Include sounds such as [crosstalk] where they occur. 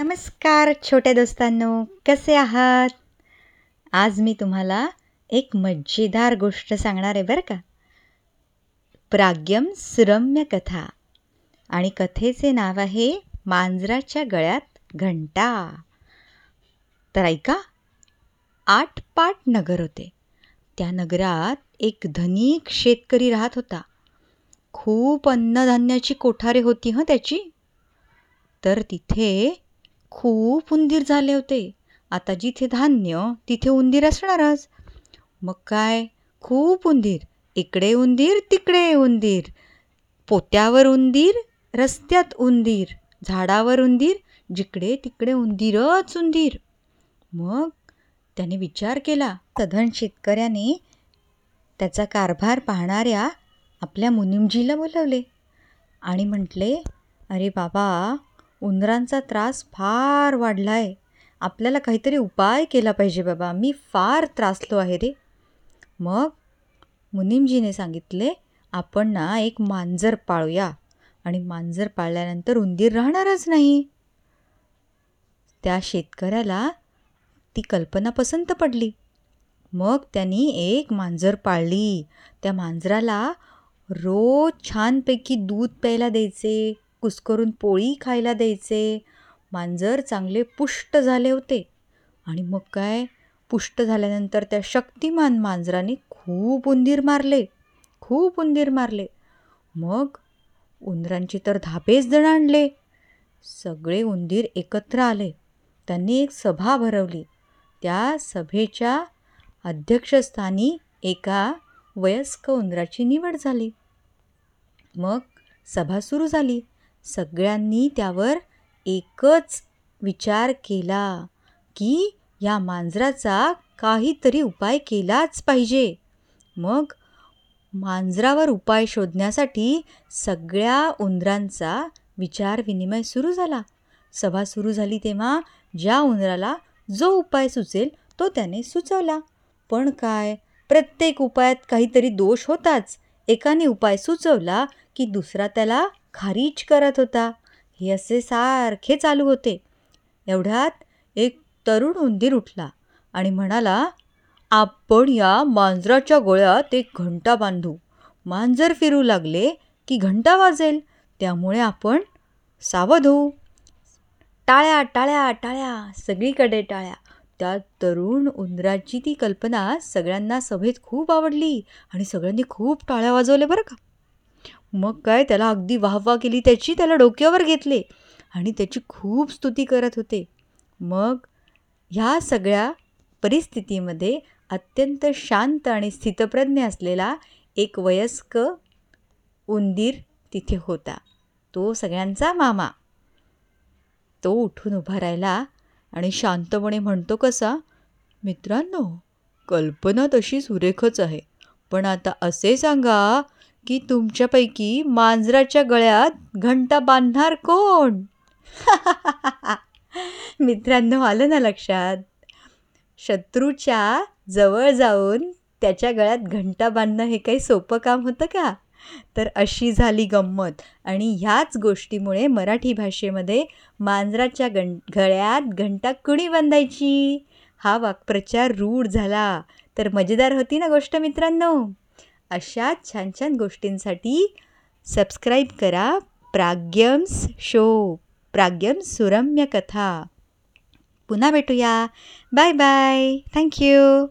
नमस्कार छोट्या दोस्तांनो. कसे आहात? आज मी तुम्हाला एक मज्जेदार गोष्ट सांगणार आहे बरं का. प्राग्यम सुरम्य कथा. आणि कथेचे नाव आहे मांजराच्या गळ्यात घंटा. तर ऐका आठ पाट नगर होते. त्या नगरात एक धनिक शेतकरी राहत होता. खूप अन्नधान्याची कोठारे होती हं त्याची. तर तिथे खूप उंदीर झाले होते. आता जिथे धान्य तिथे उंदीर असणारच. मग काय? खूप उंदीर. इकडे उंदीर तिकडे उंदीर. पोत्यावर उंदीर रस्त्यात उंदीर. झाडावर उंदीर जिकडे तिकडे उंदीरच उंदीर. मग त्याने विचार केला. सधन शेतकऱ्याने त्याचा कारभार पाहणाऱ्या आपल्या मुनिमजीला बोलवले. आणि म्हटले अरे बाबा उंदरांचा त्रास फार वाढला आहे आपल्याला काहीतरी उपाय केला पाहिजे बाबा. मी फार त्रासलो आहे रे. मग? मुनिमजीने सांगितले आपण ना एक मांजर पाळूया. आणि मांजर पाळल्यानंतर उंदीर राहणारच नाही. त्या शेतकऱ्याला ती कल्पना पसंत पडली. मग त्यांनी एक मांजर पाळली. त्या मांजराला रोज छानपैकी दूध प्यायला द्यायचे. कुस्करून पोळी खायला द्यायचे. मांजर चांगले पुष्ट झाले होते. आणि मग काय? पुष्ट झाल्यानंतर त्या शक्तिमान मांजराने खूप उंदीर मारले. खूप उंदीर मारले. मग उंदरांची तर धापेच जण आणले. सगळे उंदीर एकत्र आले. त्यांनी एक सभा भरवली. त्या सभेच्या अध्यक्षस्थानी एका वयस्क उंदराची निवड झाली. मग सभा सुरू झाली. सगळ्यांनी त्यावर एकच विचार केला की या मांजराचा काहीतरी उपाय केलाच पाहिजे. मग मांजरावर उपाय शोधण्यासाठी सगळ्या उंदरांचा विचार विनिमय सुरू झाला. सभा सुरू झाली तेव्हा ज्या उंदराला जो उपाय सुचेल तो त्याने सुचवला. पण काय? प्रत्येक उपायात काहीतरी दोष होताच. एकाने उपाय सुचवला की दुसरा त्याला खारीच करत होता. हे असे सारखे चालू होते. एवढ्यात एक तरुण उंदीर उठला आणि म्हणाला आपण या मांजराच्या गोळ्यात एक घंटा बांधू. मांजर फिरू लागले की घंटा वाजेल. त्यामुळे आपण सावध होऊ. टाळ्या टाळ्या टाळ्या सगळीकडे टाळ्या. त्या तरुण उंदराची ती कल्पना सगळ्यांना सभेत खूप आवडली आणि सगळ्यांनी खूप टाळ्या वाजवल्या बरं का. मग काय त्याला अगदी वाहवा केली त्याची? त्याला डोक्यावर घेतले. आणि त्याची खूप स्तुती करत होते. मग ह्या सगळ्या परिस्थितीमध्ये अत्यंत शांत आणि स्थितप्रज्ञ असलेला एक वयस्क उंदीर तिथे होता. तो सगळ्यांचा मामा. तो उठून उभा राहिला आणि शांतपणे म्हणतो कसा? मित्रांनो कल्पना तशी सुरेखच आहे. पण आता असे सांगा की तुमच्यापैकी मांजराच्या गळ्यात घंटा बांधणार कोण? [laughs] मित्रांनो आलं ना लक्षात? शत्रूच्या जवळ जाऊन त्याच्या गळ्यात घंटा बांधणं हे काही सोपं काम होतं का? तर अशी झाली गंमत. आणि ह्याच गोष्टीमुळे मराठी भाषेमध्ये मांजराच्या गण गळ्यात घंटा कुणी बांधायची? हा वाक्प्रचार रूढ झाला. तर मजेदार होती ना गोष्ट मित्रांनो? अशा छान छान गोष्टींसाठी सबस्क्राईब करा. प्राग्यम्स शो. प्राग्यम्स सुरम्य कथा. पुन्हा भेटूया. Bye bye. थँक्यू